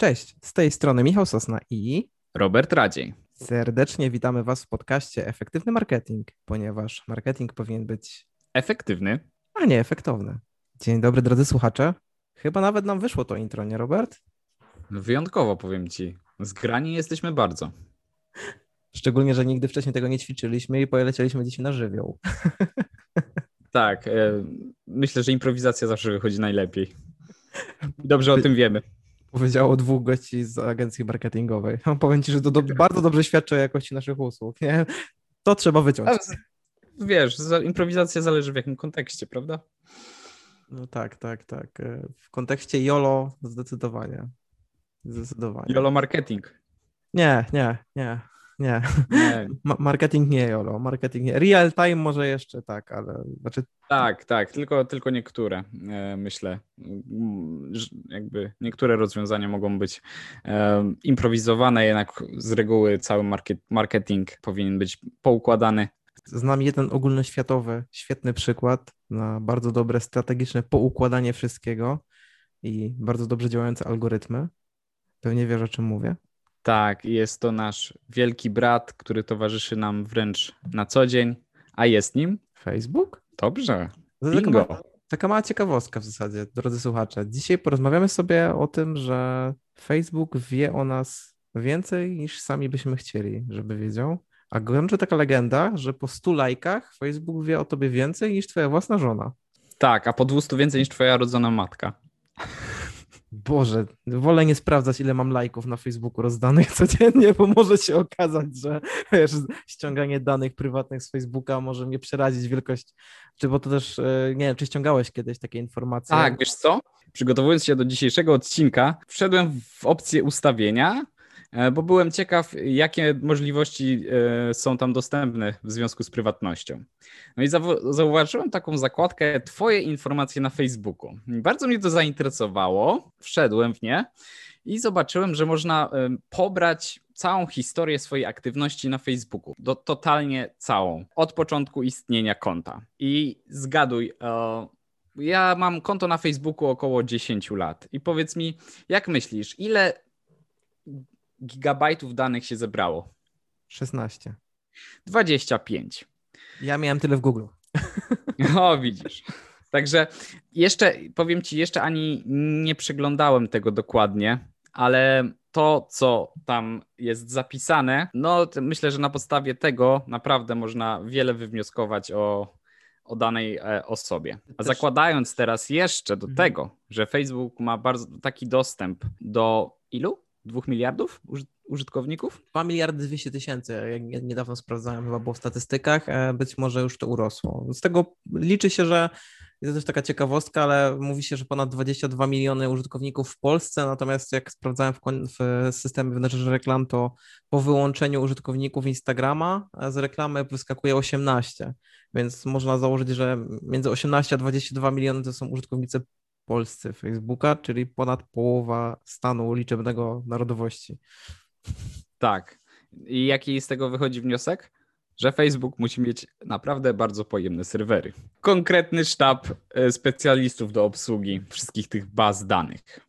Cześć, z tej strony Michał Sosna i Robert Radziej. serdecznie witamy Was w podcaście Efektywny Marketing, ponieważ marketing powinien być, Efektywny. a nie efektowny. Dzień dobry, drodzy słuchacze. Chyba nawet nam wyszło to intro, nie Robert? Wyjątkowo powiem ci. Zgrani jesteśmy bardzo. Szczególnie, że nigdy wcześniej tego nie ćwiczyliśmy i polecieliśmy dzisiaj na żywioł. Tak, e, myślę, że improwizacja zawsze wychodzi najlepiej. Dobrze o tym wiemy. Powiedziało dwóch gości z agencji marketingowej. Powiem Ci, że to do, bardzo dobrze świadczy o jakości naszych usług. Nie? To trzeba wyciąć. A, Wiesz, za- improwizacja zależy w jakim kontekście, prawda? No tak, tak, tak. E, W kontekście YOLO zdecydowanie. Zdecydowanie. Jolo marketing. Nie, nie, nie, nie. Nie, Ma- marketing nie YOLO, marketing nie. Real time może jeszcze tak, ale znaczy tak, tak, tylko, tylko niektóre, e, myślę. Mm, Jakby niektóre rozwiązania mogą być e, improwizowane, jednak z reguły cały market, marketing powinien być poukładany. znam jeden ogólnoświatowy, świetny przykład na bardzo dobre strategiczne poukładanie wszystkiego i bardzo dobrze działające algorytmy. Pewnie wiesz, o czym mówię. Tak, jest to nasz wielki brat, który towarzyszy nam wręcz na co dzień, a jest nim? Facebook? Dobrze. Taka, Bingo. ma, taka mała ciekawostka w zasadzie, drodzy słuchacze. Dzisiaj porozmawiamy sobie o tym, że Facebook wie o nas więcej niż sami byśmy chcieli, żeby wiedział. A grączy taka legenda, że po 100 lajkach Facebook wie o tobie więcej niż twoja własna żona. Tak, a po 200 więcej niż twoja rodzona matka. Boże, wolę nie sprawdzać, ile mam lajków na Facebooku rozdanych codziennie, bo może się okazać, że wiesz, ściąganie danych prywatnych z Facebooka może mnie przerazić wielkość, czy bo to też, e, nie wiem, czy ściągałeś kiedyś takie informacje? Tak, wiesz co? Przygotowując się do dzisiejszego odcinka, wszedłem w opcję ustawienia, bo byłem ciekaw, jakie możliwości e, są tam dostępne w związku z prywatnością. No i zauważyłem taką zakładkę Twoje informacje na Facebooku. Bardzo mnie to zainteresowało, wszedłem w nie i zobaczyłem, że można e, pobrać całą historię swojej aktywności na Facebooku. Do, totalnie całą. Od początku istnienia konta. I zgaduj, e, ja mam konto na Facebooku około 10 lat. I powiedz mi, jak myślisz, ile gigabajtów danych się zebrało? 16. 25. Ja miałem tyle w Google. O, widzisz. Także jeszcze, powiem ci, jeszcze ani nie przeglądałem tego dokładnie, ale to, co tam jest zapisane, no myślę, że na podstawie tego naprawdę można wiele wywnioskować o, o danej e, osobie. A zakładając teraz jeszcze do Mhm. tego, że Facebook ma bardzo taki dostęp do ilu? Dwóch miliardów uży- użytkowników? 2 miliardy 200 tysięcy, jak nie- niedawno sprawdzałem, chyba było w statystykach, e, być może już to urosło. Z tego liczy się, że jest też taka ciekawostka, ale mówi się, że ponad 22 miliony użytkowników w Polsce, natomiast jak sprawdzałem w, w systemie wyznaczenia reklam, to po wyłączeniu użytkowników Instagrama e, z reklamy wyskakuje 18, więc można założyć, że między 18 a 22 miliony to są użytkownicy polscy Facebooka, czyli ponad połowa stanu liczebnego narodowości. Tak. I jaki z tego wychodzi wniosek? Że Facebook musi mieć naprawdę bardzo pojemne serwery. Konkretny sztab e, specjalistów do obsługi wszystkich tych baz danych.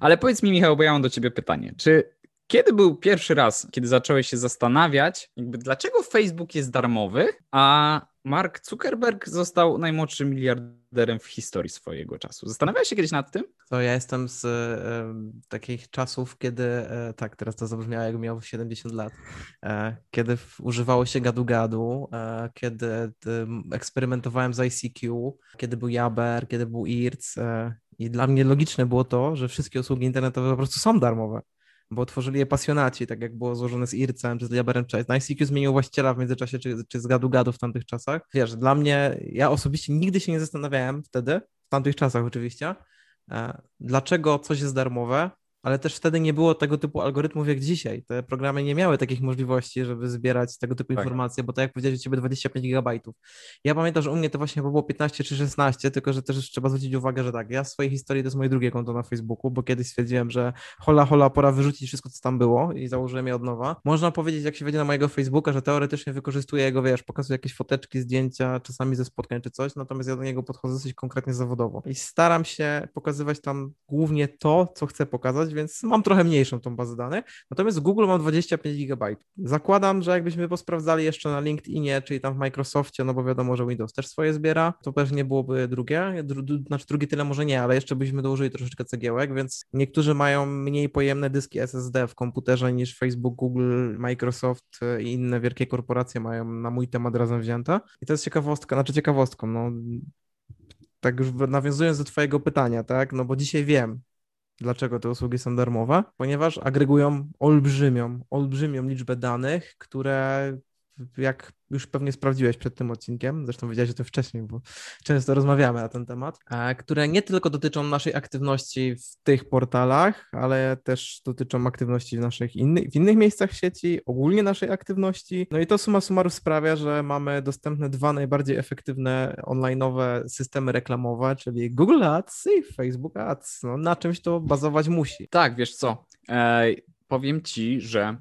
Ale powiedz mi, Michał, bo ja mam do ciebie pytanie. Czy kiedy był pierwszy raz, kiedy zacząłeś się zastanawiać, jakby dlaczego Facebook jest darmowy, a Mark Zuckerberg został najmłodszym miliarderem w historii swojego czasu? Zastanawiałeś się kiedyś nad tym? To ja jestem z e, takich czasów, kiedy, e, tak, teraz to zabrzmiało, jak miał 70 lat, e, kiedy używało się gadu-gadu, kiedy eksperymentowałem z ICQ, kiedy był Jabber, kiedy był IRC i dla mnie logiczne było to, że wszystkie usługi internetowe po prostu są darmowe, bo tworzyli je pasjonaci, tak jak było złożone z IRC-em czy z Jabberem Chase. Na ICQ zmienił właściciela w międzyczasie, czy, czy z gadu-gadu w tamtych czasach. Wiesz, dla mnie, ja osobiście nigdy się nie zastanawiałem wtedy, w tamtych czasach oczywiście, e, dlaczego coś jest darmowe, ale też wtedy nie było tego typu algorytmów jak dzisiaj. Te programy nie miały takich możliwości, żeby zbierać tego typu Tak. informacje, bo tak jak powiedziałeś, u ciebie 25 gigabajtów. Ja pamiętam, że u mnie to właśnie było 15 czy 16, tylko że też trzeba zwrócić uwagę, że tak, ja w swojej historii to jest moje drugie konto na Facebooku, bo kiedyś stwierdziłem, że hola, hola, pora wyrzucić wszystko, co tam było i założyłem je od nowa. Można powiedzieć, jak się wejdzie na mojego Facebooka, że teoretycznie wykorzystuję jego, wiesz, pokazuję jakieś foteczki, zdjęcia, czasami ze spotkań czy coś, natomiast ja do niego podchodzę dosyć konkretnie zawodowo i staram się pokazywać tam głównie to, co chcę pokazać, więc mam trochę mniejszą tą bazę danych. Natomiast w Google mam 25 GB. Zakładam, że jakbyśmy posprawdzali jeszcze na LinkedInie, czyli tam w Microsoftie, no bo wiadomo, że Windows też swoje zbiera, to pewnie byłoby drugie, dru, znaczy drugie tyle może nie, ale jeszcze byśmy dołożyli troszeczkę cegiełek, więc niektórzy mają mniej pojemne dyski SSD w komputerze niż Facebook, Google, Microsoft i inne wielkie korporacje mają na mój temat razem wzięte. I to jest ciekawostka, znaczy ciekawostką, no tak już nawiązując do Twojego pytania, tak, no bo dzisiaj wiem, dlaczego te usługi są darmowe, ponieważ agregują olbrzymią, olbrzymią liczbę danych, które jak już pewnie sprawdziłeś przed tym odcinkiem, zresztą wiedziałeś o tym wcześniej, bo często rozmawiamy na ten temat, które nie tylko dotyczą naszej aktywności w tych portalach, ale też dotyczą aktywności w naszych innych, w innych miejscach sieci, ogólnie naszej aktywności. No i to suma summarum sprawia, że mamy dostępne dwa najbardziej efektywne online'owe systemy reklamowe, czyli Google Ads i Facebook Ads. No, na czymś to bazować musi. Tak, wiesz co, e, powiem ci, że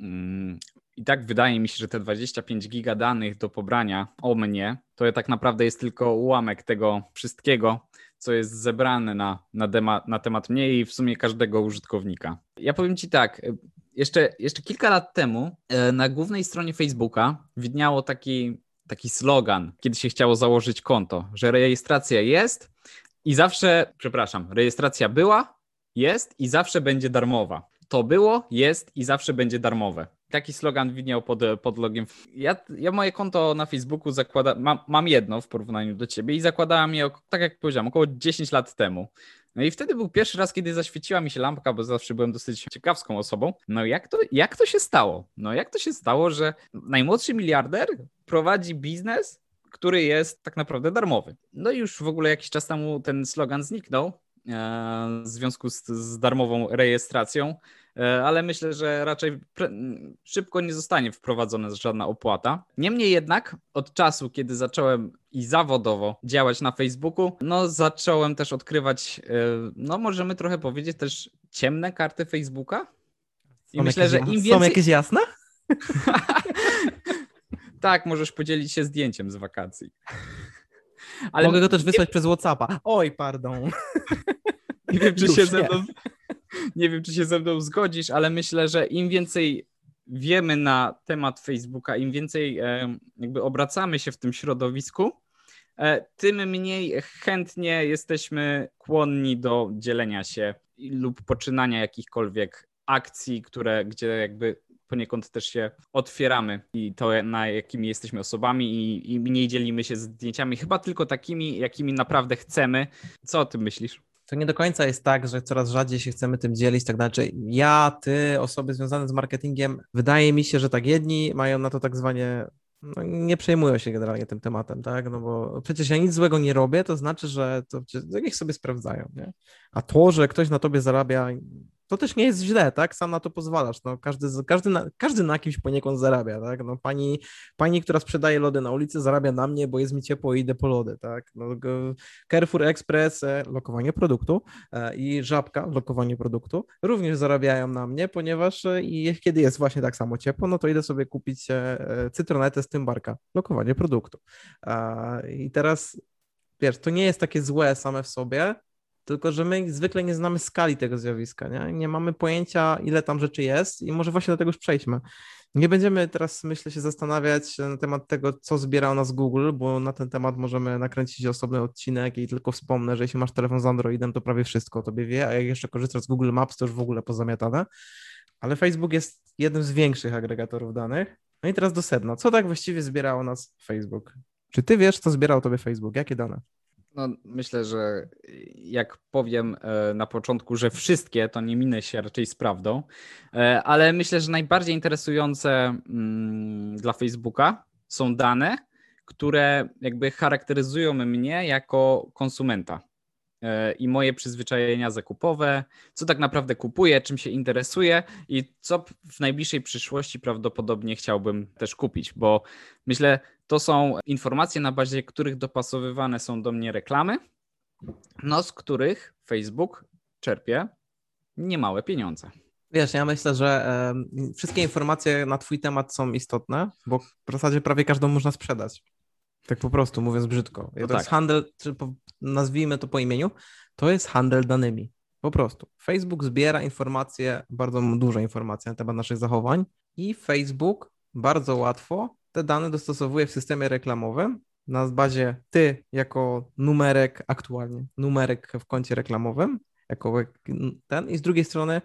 mm, i tak wydaje mi się, że te 25 giga danych do pobrania o mnie, to tak naprawdę jest tylko ułamek tego wszystkiego, co jest zebrane na, na, dema, na temat mnie i w sumie każdego użytkownika. Ja powiem Ci tak, jeszcze, jeszcze kilka lat temu e, na głównej stronie Facebooka widniało taki, taki slogan, kiedy się chciało założyć konto, że rejestracja jest i zawsze, przepraszam, rejestracja była, jest i zawsze będzie darmowa. To było, jest i zawsze będzie darmowe taki slogan widniał pod, pod logiem. Ja, ja moje konto na Facebooku zakładam, mam, mam jedno w porównaniu do ciebie i zakładałem je, tak jak powiedziałem, około 10 lat temu. No i wtedy był pierwszy raz, kiedy zaświeciła mi się lampka, bo zawsze byłem dosyć ciekawską osobą. No jak to, jak to się stało? No jak to się stało, że najmłodszy miliarder prowadzi biznes, który jest tak naprawdę darmowy. No i już w ogóle jakiś czas temu ten slogan zniknął e, w związku z, z darmową rejestracją. E, ale myślę, że raczej szybko nie zostanie wprowadzona żadna opłata. Niemniej jednak od czasu, kiedy zacząłem i zawodowo działać na Facebooku, no zacząłem też odkrywać, e, no możemy trochę powiedzieć też ciemne karty Facebooka. I są myślę, że im więcej... Są jakieś jasne? tak, możesz podzielić się zdjęciem z wakacji. Ale Mogę go też wysłać nie... przez Whatsappa. Oj, pardon. Nie wiem, czy Już się ze mną nie wiem, czy się ze mną zgodzisz, ale myślę, że im więcej wiemy na temat Facebooka, im więcej jakby obracamy się w tym środowisku, e, tym mniej chętnie jesteśmy kłonni do dzielenia się lub poczynania jakichkolwiek akcji, które, gdzie jakby poniekąd też się otwieramy i to, na jakimi jesteśmy osobami i, i mniej dzielimy się zdjęciami, chyba tylko takimi, jakimi naprawdę chcemy. Co o tym myślisz? To nie do końca jest tak, że coraz rzadziej się chcemy tym dzielić, tak dalej. Ja, ty, osoby związane z marketingiem, wydaje mi się, że tak jedni mają na to tak zwanie no, nie przejmują się generalnie tym tematem, tak? No bo przecież ja nic złego nie robię, to znaczy, że to, to niech sobie sprawdzają, nie? A to, że ktoś na tobie zarabia, to też nie jest źle, tak? Sam na to pozwalasz. No, każdy, każdy, na, każdy na kimś poniekąd zarabia, tak? No, pani, pani, która sprzedaje lody na ulicy, zarabia na mnie, bo jest mi ciepło i idę po lody, tak? No, Carrefour Express, e, lokowanie produktu e, i Żabka, lokowanie produktu, również zarabiają na mnie, ponieważ e, i kiedy jest właśnie tak samo ciepło, no to idę sobie kupić cytronetę z tym barka, lokowanie produktu. I teraz, wiesz, to nie jest takie złe same w sobie, tylko że my zwykle nie znamy skali tego zjawiska, nie? nie mamy pojęcia, ile tam rzeczy jest i może właśnie do tego już przejdźmy. Nie będziemy teraz, myślę, się zastanawiać na temat tego, co zbierał nas Google, bo na ten temat możemy nakręcić osobny odcinek i tylko wspomnę, że jeśli masz telefon z Androidem, to prawie wszystko o tobie wie, a jak jeszcze korzystasz z Google Maps, to już w ogóle pozamiatane. Ale Facebook jest jednym z większych agregatorów danych. No i teraz do sedna. Co tak właściwie zbierało nas Facebook? Czy ty wiesz, co zbierał tobie Facebook? Jakie dane? No, myślę, że jak powiem e, na początku, że wszystkie, to nie minę się raczej z prawdą, e, ale myślę, że najbardziej interesujące mm, dla Facebooka są dane, które jakby charakteryzują mnie jako konsumenta e, i moje przyzwyczajenia zakupowe, co tak naprawdę kupuję, czym się interesuję i co w najbliższej przyszłości prawdopodobnie chciałbym też kupić, bo myślę, to są informacje, na bazie których dopasowywane są do mnie reklamy, no z których Facebook czerpie niemałe pieniądze. Wiesz, ja myślę, że y, wszystkie informacje na Twój temat są istotne, bo w zasadzie prawie każdą można sprzedać. Tak po prostu, mówiąc brzydko. No to tak. jest handel, czy po, nazwijmy to po imieniu, to jest handel danymi. Po prostu. Facebook zbiera informacje, bardzo duże informacje na temat naszych zachowań i Facebook bardzo łatwo te dane dostosowuje w systemie reklamowym na bazie ty jako numerek aktualnie, numerek w koncie reklamowym, jako ten i z drugiej strony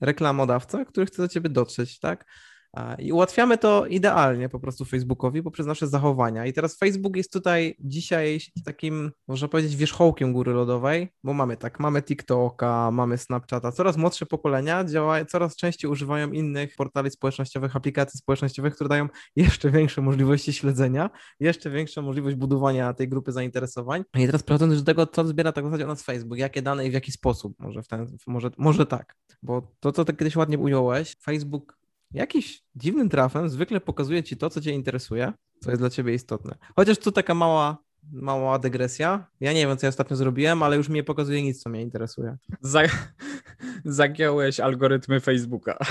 reklamodawca, który chce do ciebie dotrzeć, tak? I ułatwiamy to idealnie po prostu Facebookowi poprzez nasze zachowania. I teraz Facebook jest tutaj dzisiaj takim, można powiedzieć, wierzchołkiem góry lodowej, bo mamy tak, mamy TikToka, mamy Snapchata. Coraz młodsze pokolenia działają, coraz częściej używają innych portali społecznościowych, aplikacji społecznościowych, które dają jeszcze większe możliwości śledzenia, jeszcze większą możliwość budowania tej grupy zainteresowań. I teraz przechodząc do tego, co zbiera tak w zasadzie o nas Facebook, jakie dane i w jaki sposób, może w ten, może, może tak, bo to, co ty kiedyś ładnie ująłeś, Facebook jakiś dziwnym trafem zwykle pokazuje ci to, co cię interesuje, co jest dla ciebie istotne. Chociaż tu taka mała, mała dygresja. Ja nie wiem, co ja ostatnio zrobiłem, ale już mi nie pokazuje nic, co mnie interesuje. Zagiąłeś algorytmy Facebooka.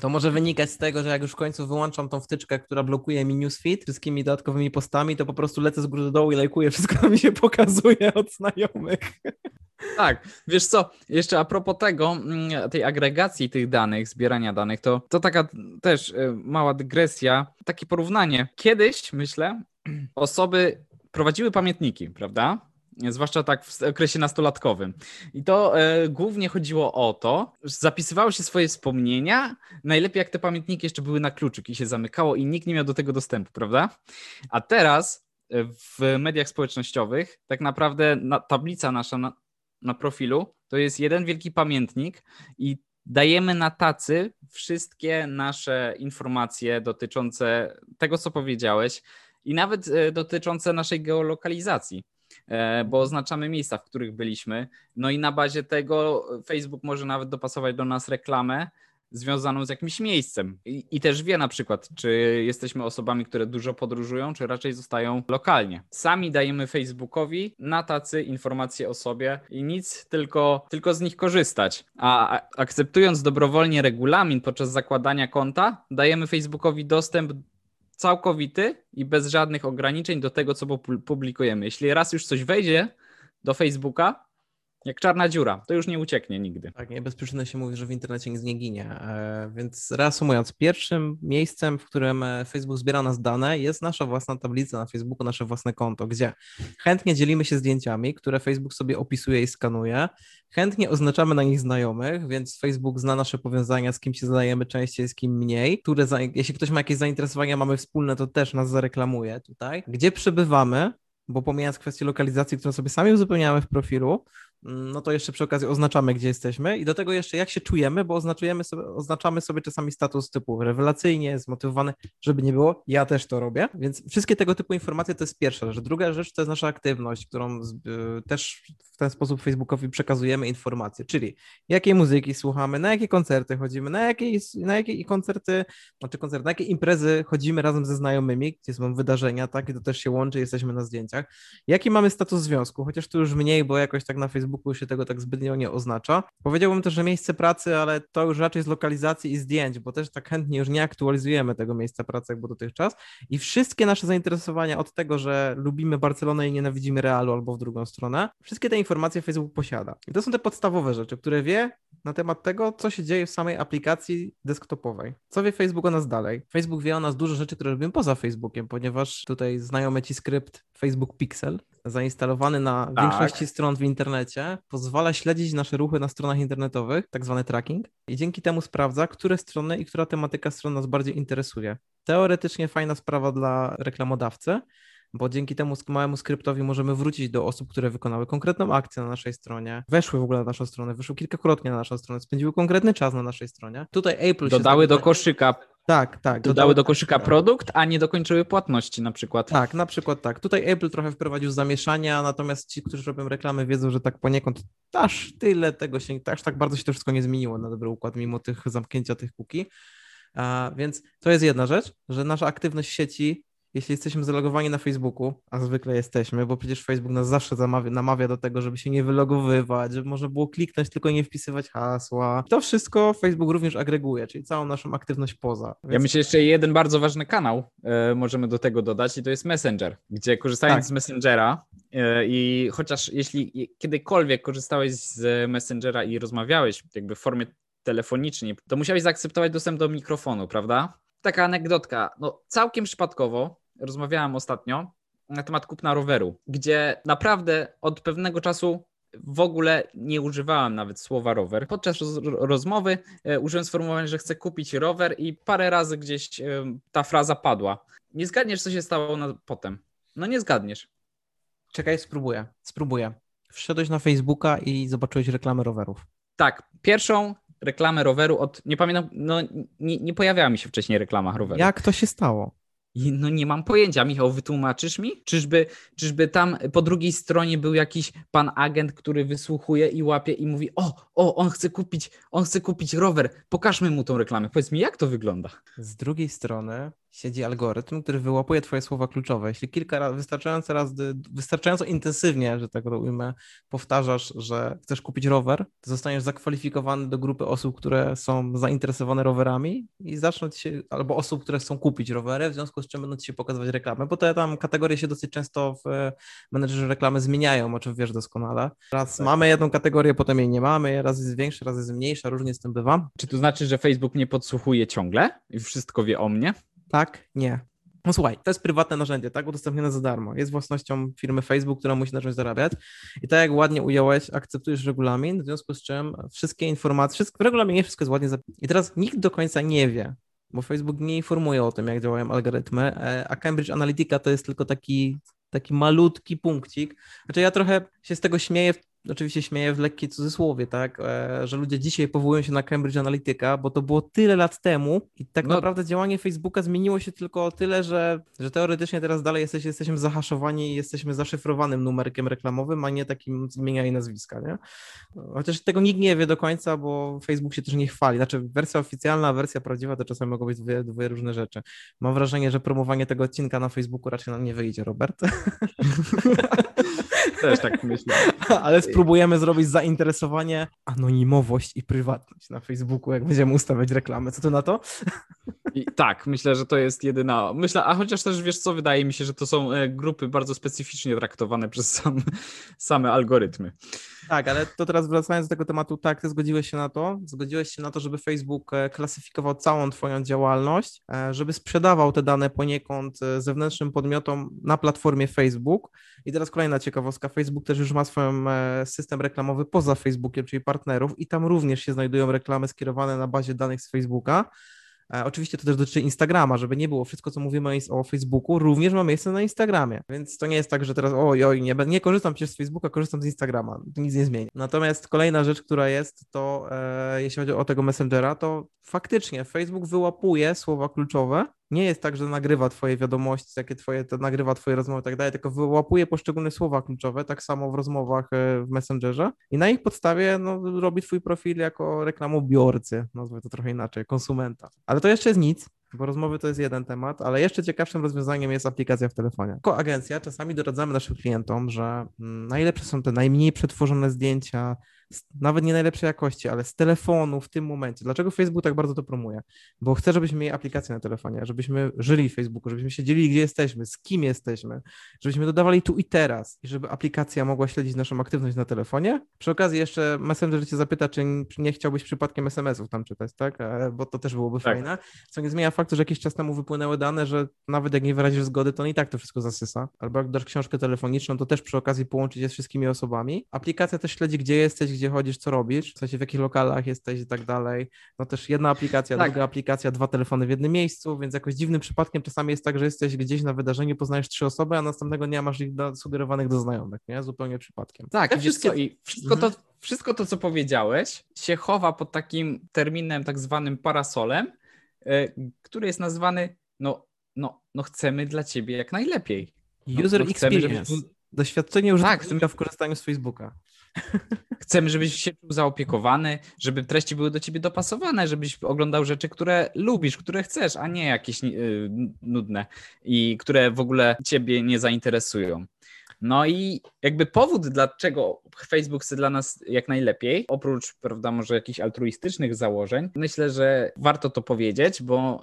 To może wynikać z tego, że jak już w końcu wyłączam tą wtyczkę, która blokuje mi newsfeed wszystkimi dodatkowymi postami, to po prostu lecę z góry do dołu i lajkuję wszystko, co mi się pokazuje od znajomych. Tak, wiesz co, jeszcze a propos tego, mm, tej agregacji tych danych, zbierania danych, to, to taka też y, mała dygresja, takie porównanie. Kiedyś, myślę, osoby prowadziły pamiętniki, prawda? zwłaszcza tak w okresie nastolatkowym. I to e, głównie chodziło o to, że zapisywało się swoje wspomnienia, najlepiej jak te pamiętniki jeszcze były na kluczyk i się zamykało i nikt nie miał do tego dostępu, prawda? A teraz e, w mediach społecznościowych tak naprawdę na, tablica nasza na, na profilu to jest jeden wielki pamiętnik i dajemy na tacy wszystkie nasze informacje dotyczące tego, co powiedziałeś i nawet e, dotyczące naszej geolokalizacji. E, bo oznaczamy miejsca, w których byliśmy. No i na bazie tego Facebook może nawet dopasować do nas reklamę związaną z jakimś miejscem. I, I, też wie na przykład, czy jesteśmy osobami, które dużo podróżują, czy raczej zostają lokalnie. Sami dajemy Facebookowi na tacy informacje o sobie i nic, tylko, tylko z nich korzystać. A akceptując dobrowolnie regulamin podczas zakładania konta, dajemy Facebookowi dostęp całkowity i bez żadnych ograniczeń do tego, co publikujemy. Jeśli raz już coś wejdzie do Facebooka, jak czarna dziura, to już nie ucieknie nigdy. Tak, nie bez przyczyny się mówi, że w internecie nic nie ginie. E, więc reasumując, pierwszym miejscem, w którym e, Facebook zbiera nas dane, jest nasza własna tablica na Facebooku, nasze własne konto, gdzie chętnie dzielimy się zdjęciami, które Facebook sobie opisuje i skanuje. Chętnie oznaczamy na nich znajomych, więc Facebook zna nasze powiązania, z kim się zadajemy częściej, z kim mniej. Które, jeśli ktoś ma jakieś zainteresowania, mamy wspólne, to też nas zareklamuje tutaj. Gdzie przebywamy, bo pomijając kwestię lokalizacji, którą sobie sami uzupełniamy w profilu, no to jeszcze przy okazji oznaczamy, gdzie jesteśmy. I do tego jeszcze jak się czujemy, bo oznaczujemy sobie, oznaczamy sobie czasami status typu rewelacyjnie, zmotywowany, żeby nie było, ja też to robię, więc wszystkie tego typu informacje to jest pierwsza rzecz. Druga rzecz to jest nasza aktywność, którą y, też w ten sposób Facebookowi przekazujemy informacje, czyli jakiej muzyki słuchamy, na jakie koncerty chodzimy, na jakie, na jakie koncerty, znaczy koncerty, na jakie imprezy chodzimy razem ze znajomymi, gdzie są wydarzenia, tak, i to też się łączy, jesteśmy na zdjęciach. Jaki mamy status związku, chociaż tu już mniej, bo jakoś tak na Facebooku Facebooku się tego tak zbytnio nie oznacza. Powiedziałbym też, że miejsce pracy, ale to już raczej z lokalizacji i zdjęć, bo też tak chętnie już nie aktualizujemy tego miejsca pracy, jak było dotychczas. I wszystkie nasze zainteresowania od tego, że lubimy Barcelonę i nienawidzimy Realu albo w drugą stronę, wszystkie te informacje Facebook posiada. I to są te podstawowe rzeczy, które wie na temat tego, co się dzieje w samej aplikacji desktopowej. Co wie Facebook o nas dalej? Facebook wie o nas dużo rzeczy, które robimy poza Facebookiem, ponieważ tutaj znajomy ci skrypt Facebook Pixel, zainstalowany na tak. większości stron w internecie, pozwala śledzić nasze ruchy na stronach internetowych, tak zwany tracking, i dzięki temu sprawdza, które strony i która tematyka stron nas bardziej interesuje. Teoretycznie fajna sprawa dla reklamodawcy, bo dzięki temu małemu skryptowi możemy wrócić do osób, które wykonały konkretną akcję na naszej stronie, weszły w ogóle na naszą stronę, wyszły kilkakrotnie na naszą stronę, spędziły konkretny czas na naszej stronie. Tutaj Apple Dodały do koszyka tak, tak. Dodały do koszyka produkt, a nie dokończyły płatności na przykład. Tak, na przykład tak. Tutaj Apple trochę wprowadził zamieszania, natomiast ci, którzy robią reklamy, wiedzą, że tak poniekąd aż tyle tego się, aż tak bardzo się to wszystko nie zmieniło na dobry układ, mimo tych zamknięcia tych kuki. A, więc to jest jedna rzecz, że nasza aktywność w sieci jeśli jesteśmy zalogowani na Facebooku, a zwykle jesteśmy, bo przecież Facebook nas zawsze zamawia, namawia do tego, żeby się nie wylogowywać, żeby można było kliknąć, tylko nie wpisywać hasła. To wszystko Facebook również agreguje, czyli całą naszą aktywność poza. Więc... Ja myślę, jeszcze jeden bardzo ważny kanał e, możemy do tego dodać i to jest Messenger, gdzie korzystając tak. z Messengera e, i chociaż jeśli kiedykolwiek korzystałeś z Messengera i rozmawiałeś jakby w formie telefonicznej, to musiałeś zaakceptować dostęp do mikrofonu, prawda? Taka anegdotka. No, całkiem przypadkowo rozmawiałem ostatnio na temat kupna roweru, gdzie naprawdę od pewnego czasu w ogóle nie używałem nawet słowa rower. Podczas roz rozmowy e, użyłem sformułowania, że chcę kupić rower i parę razy gdzieś e, ta fraza padła. Nie zgadniesz, co się stało na, potem. No nie zgadniesz. Czekaj, spróbuję. Spróbuję. Wszedłeś na Facebooka i zobaczyłeś reklamę rowerów. Tak. Pierwszą reklamę roweru od, nie pamiętam, no nie, nie pojawiała mi się wcześniej reklama roweru. Jak to się stało? No nie mam pojęcia. Michał, wytłumaczysz mi? Czyżby, czyżby tam po drugiej stronie był jakiś pan agent, który wysłuchuje i łapie i mówi: O, o, on chce kupić, on chce kupić rower, pokażmy mu tą reklamę. Powiedz mi, jak to wygląda? Z drugiej strony siedzi algorytm, który wyłapuje twoje słowa kluczowe. Jeśli kilka razy, wystarczająco razy, wystarczająco intensywnie, że tak to ujmę, powtarzasz, że chcesz kupić rower, to zostaniesz zakwalifikowany do grupy osób, które są zainteresowane rowerami i zaczną ci się, albo osób, które chcą kupić rowery, w związku z czym będą ci się pokazywać reklamy, bo te tam kategorie się dosyć często w menedżerze reklamy zmieniają, o czym wiesz doskonale. Raz tak. mamy jedną kategorię, potem jej nie mamy, raz jest większa, raz jest mniejsza, różnie z tym bywa. Czy to znaczy, że Facebook mnie podsłuchuje ciągle i wszystko wie o mnie? Tak, nie. No słuchaj, to jest prywatne narzędzie, tak? Udostępnione za darmo. Jest własnością firmy Facebook, która musi zacząć zarabiać. I tak jak ładnie ująłeś, akceptujesz regulamin, w związku z czym wszystkie informacje, wszystko, w regulaminie wszystko jest ładnie zapisane. I teraz nikt do końca nie wie, bo Facebook nie informuje o tym, jak działają algorytmy, e, a Cambridge Analytica to jest tylko taki taki malutki punkcik. Znaczy ja trochę się z tego śmieję oczywiście śmieję w lekkiej cudzysłowie, tak, e, że ludzie dzisiaj powołują się na Cambridge Analytica, bo to było tyle lat temu i tak no. naprawdę działanie Facebooka zmieniło się tylko o tyle, że, że teoretycznie teraz dalej jesteś, jesteśmy zahaszowani i jesteśmy zaszyfrowanym numerkiem reklamowym, a nie takim zmienia i nazwiska, nie? Chociaż tego nikt nie wie do końca, bo Facebook się też nie chwali. Znaczy wersja oficjalna, wersja prawdziwa to czasami mogą być dwie, dwie różne rzeczy. Mam wrażenie, że promowanie tego odcinka na Facebooku raczej nam nie wyjdzie, Robert. Też tak myślę. Ale spróbujemy zrobić zainteresowanie, anonimowość i prywatność na Facebooku, jak będziemy ustawiać reklamę. Co ty na to? I tak, myślę, że to jest jedyna. Myślę, a chociaż też wiesz co, wydaje mi się, że to są e, grupy bardzo specyficznie traktowane przez sam, same algorytmy. Tak, ale to teraz wracając do tego tematu, tak, ty zgodziłeś się na to? Zgodziłeś się na to, żeby Facebook e, klasyfikował całą twoją działalność, e, żeby sprzedawał te dane poniekąd zewnętrznym podmiotom na platformie Facebook. I teraz kolejna ciekawostka, Facebook też już ma swój system reklamowy poza Facebookiem, czyli partnerów i tam również się znajdują reklamy skierowane na bazie danych z Facebooka. E, oczywiście to też dotyczy Instagrama, żeby nie było wszystko, co mówimy o Facebooku, również ma miejsce na Instagramie. Więc to nie jest tak, że teraz oj, oj, nie, nie korzystam przecież z Facebooka, korzystam z Instagrama. To nic nie zmieni. Natomiast kolejna rzecz, która jest, to e, jeśli chodzi o tego Messengera, to faktycznie Facebook wyłapuje słowa kluczowe nie jest tak, że nagrywa twoje wiadomości, jakie twoje, to nagrywa twoje rozmowy i tak dalej, tylko wyłapuje poszczególne słowa kluczowe, tak samo w rozmowach e, w Messengerze i na ich podstawie no, robi twój profil jako reklamobiorcy, nazwę to trochę inaczej, konsumenta. Ale to jeszcze jest nic, bo rozmowy to jest jeden temat, ale jeszcze ciekawszym rozwiązaniem jest aplikacja w telefonie. Jako agencja czasami doradzamy naszym klientom, że mm, najlepsze są te najmniej przetworzone zdjęcia, nawet nie najlepszej jakości, ale z telefonu w tym momencie. Dlaczego Facebook tak bardzo to promuje? Bo chce, żebyśmy mieli aplikację na telefonie, żebyśmy żyli w Facebooku, żebyśmy się dzielili, gdzie jesteśmy, z kim jesteśmy, żebyśmy dodawali tu i teraz i żeby aplikacja mogła śledzić naszą aktywność na telefonie. Przy okazji jeszcze Messenger cię zapyta, czy nie chciałbyś przypadkiem SMS-ów tam czytać, tak? E, bo to też byłoby tak. fajne. Co nie zmienia faktu, że jakiś czas temu wypłynęły dane, że nawet jak nie wyrazisz zgody, to i tak to wszystko zasysa. Albo jak dasz książkę telefoniczną, to też przy okazji połączyć je z wszystkimi osobami. Aplikacja też śledzi, gdzie jesteś, gdzie chodzisz, co robisz, w sensie w jakich lokalach jesteś i tak dalej. No też jedna aplikacja, tak. druga aplikacja, dwa telefony w jednym miejscu, więc jakoś dziwnym przypadkiem czasami jest tak, że jesteś gdzieś na wydarzeniu, poznajesz trzy osoby, a następnego dnia masz ich do, sugerowanych do znajomych, nie? Zupełnie przypadkiem. Tak, i wszystkie... i wszystko, mhm. to, wszystko to, co powiedziałeś, się chowa pod takim terminem tak zwanym parasolem, yy, który jest nazwany, no, no, no chcemy dla ciebie jak najlepiej. No, User no, experience. Chcemy, doświadczenie użytkownika tak, w korzystaniu z Facebooka. Chcemy, żebyś się czuł zaopiekowany, żeby treści były do ciebie dopasowane, żebyś oglądał rzeczy, które lubisz, które chcesz, a nie jakieś yy, nudne i które w ogóle ciebie nie zainteresują. No i jakby powód, dlaczego Facebook chce dla nas jak najlepiej, oprócz, prawda, może jakichś altruistycznych założeń, myślę, że warto to powiedzieć, bo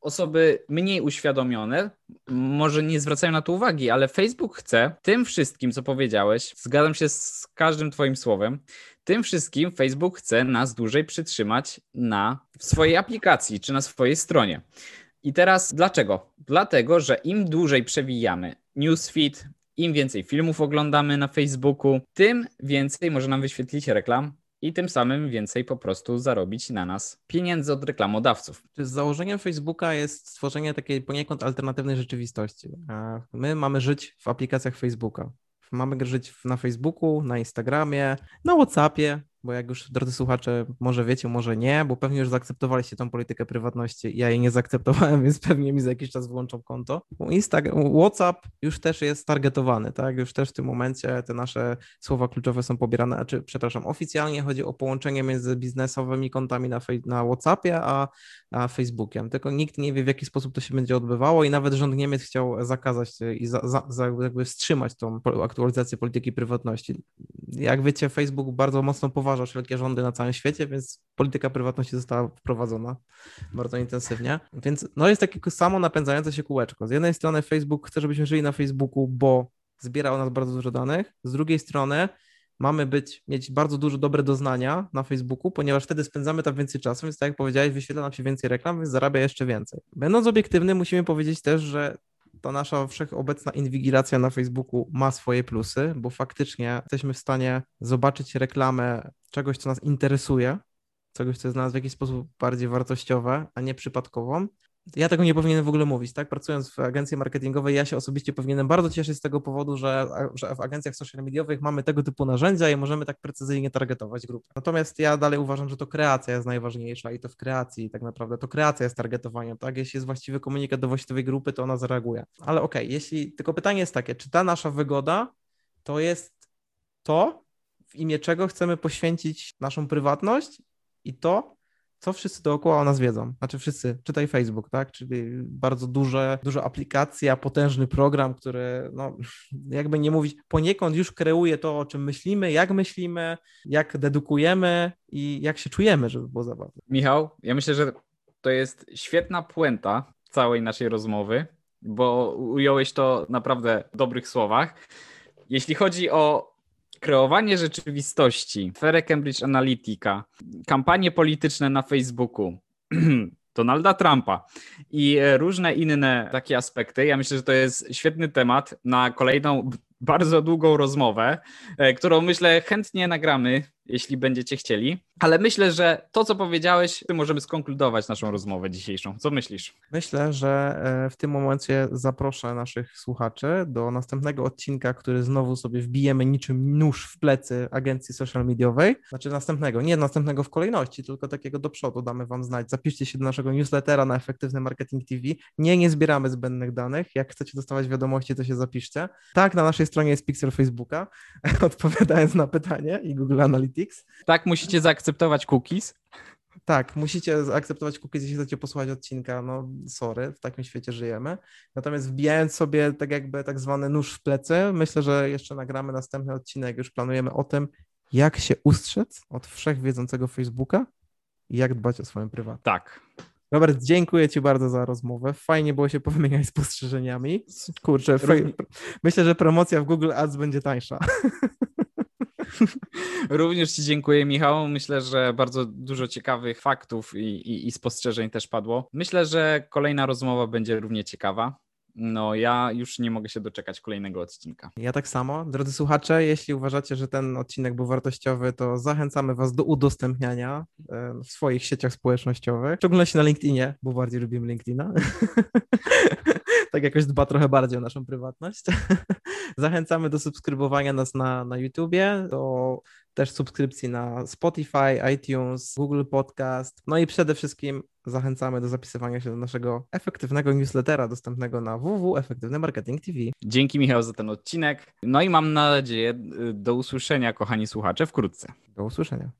osoby mniej uświadomione może nie zwracają na to uwagi, ale Facebook chce tym wszystkim, co powiedziałeś, zgadzam się z każdym Twoim słowem, tym wszystkim Facebook chce nas dłużej przytrzymać na swojej aplikacji czy na swojej stronie. I teraz dlaczego? Dlatego, że im dłużej przewijamy newsfeed, im więcej filmów oglądamy na Facebooku, tym więcej może nam wyświetlić reklam i tym samym więcej po prostu zarobić na nas pieniędzy od reklamodawców. Założeniem Facebooka jest stworzenie takiej poniekąd alternatywnej rzeczywistości. My mamy żyć w aplikacjach Facebooka. Mamy żyć na Facebooku, na Instagramie, na WhatsAppie, bo jak już, drodzy słuchacze, może wiecie, może nie, bo pewnie już zaakceptowaliście tą politykę prywatności. Ja jej nie zaakceptowałem, więc pewnie mi za jakiś czas włączą konto. Instagram, WhatsApp już też jest targetowany, tak? Już też w tym momencie te nasze słowa kluczowe są pobierane, czy, przepraszam, oficjalnie chodzi o połączenie między biznesowymi kontami na, na WhatsAppie a, a Facebookiem. Tylko nikt nie wie, w jaki sposób to się będzie odbywało i nawet rząd Niemiec chciał zakazać i za, za jakby wstrzymać tą aktualizację polityki prywatności. Jak wiecie, Facebook bardzo mocno poważnie uważa wszelkie rządy na całym świecie, więc polityka prywatności została wprowadzona bardzo intensywnie. Więc no jest takie samo napędzające się kółeczko. Z jednej strony Facebook chce, żebyśmy żyli na Facebooku, bo zbiera o nas bardzo dużo danych. Z drugiej strony mamy być, mieć bardzo dużo dobre doznania na Facebooku, ponieważ wtedy spędzamy tam więcej czasu, więc tak jak powiedziałeś, wyświetla nam się więcej reklam, więc zarabia jeszcze więcej. Będąc obiektywny, musimy powiedzieć też, że to nasza wszechobecna inwigilacja na Facebooku ma swoje plusy, bo faktycznie jesteśmy w stanie zobaczyć reklamę czegoś, co nas interesuje, czegoś, co jest dla nas w jakiś sposób bardziej wartościowe, a nie przypadkową, ja tego nie powinienem w ogóle mówić, tak? Pracując w agencji marketingowej, ja się osobiście powinienem bardzo cieszyć z tego powodu, że, że w agencjach social mediowych mamy tego typu narzędzia i możemy tak precyzyjnie targetować grupy. Natomiast ja dalej uważam, że to kreacja jest najważniejsza i to w kreacji tak naprawdę to kreacja jest targetowaniem, tak? Jeśli jest właściwy komunikat do właściwej grupy, to ona zareaguje. Ale okej, okay, jeśli tylko pytanie jest takie, czy ta nasza wygoda to jest to, w imię czego chcemy poświęcić naszą prywatność i to, co wszyscy dookoła o nas wiedzą. Znaczy wszyscy, czytaj Facebook, tak? Czyli bardzo duże, duża aplikacja, potężny program, który, no, jakby nie mówić, poniekąd już kreuje to, o czym myślimy, jak myślimy, jak dedukujemy i jak się czujemy, żeby było zabawne. Michał, ja myślę, że to jest świetna puenta całej naszej rozmowy, bo ująłeś to naprawdę w dobrych słowach. Jeśli chodzi o kreowanie rzeczywistości, aferę Cambridge Analytica, kampanie polityczne na Facebooku, Donalda Trumpa. I różne inne takie aspekty. Ja myślę, że to jest świetny temat na kolejną bardzo długą rozmowę, e, którą myślę chętnie nagramy, jeśli będziecie chcieli. Ale myślę, że to, co powiedziałeś, możemy skonkludować naszą rozmowę dzisiejszą. Co myślisz? Myślę, że e, w tym momencie zaproszę naszych słuchaczy do następnego odcinka, który znowu sobie wbijemy niczym nóż w plecy agencji social mediowej. Znaczy następnego, nie następnego w kolejności, tylko takiego do przodu damy Wam znać. Zapiszcie się do naszego newslettera na Efektywny Marketing TV. Nie, nie zbieramy zbędnych danych. Jak chcecie dostawać wiadomości, to się zapiszcie. Tak, na naszej stronie jest pixel Facebooka, odpowiadając na pytanie i Google Analytics. Tak, musicie zaakceptować cookies. Tak, musicie zaakceptować cookies, jeśli chcecie posłuchać odcinka. No, sorry, w takim świecie żyjemy. Natomiast wbijając sobie tak jakby tak zwany nóż w plecy, myślę, że jeszcze nagramy następny odcinek. Już planujemy o tym, jak się ustrzec od wszechwiedzącego Facebooka i jak dbać o swoją prywatność. Tak. Robert, dziękuję Ci bardzo za rozmowę. Fajnie było się powymieniać spostrzeżeniami. Kurczę, myślę, że promocja w Google Ads będzie tańsza. Również Ci dziękuję, Michał. Myślę, że bardzo dużo ciekawych faktów i, i, i spostrzeżeń też padło. Myślę, że kolejna rozmowa będzie równie ciekawa. No, ja już nie mogę się doczekać kolejnego odcinka. Ja tak samo. Drodzy słuchacze, jeśli uważacie, że ten odcinek był wartościowy, to zachęcamy Was do udostępniania e, w swoich sieciach społecznościowych, w szczególności na LinkedInie, bo bardziej lubimy LinkedIna. tak jakoś dba trochę bardziej o naszą prywatność. Zachęcamy do subskrybowania nas na, na YouTubie, do też subskrypcji na Spotify, iTunes, Google Podcast. No i przede wszystkim zachęcamy do zapisywania się do naszego efektywnego newslettera dostępnego na www.efektywny marketing TV. Dzięki Michał za ten odcinek. No i mam nadzieję do usłyszenia, kochani słuchacze, wkrótce. Do usłyszenia.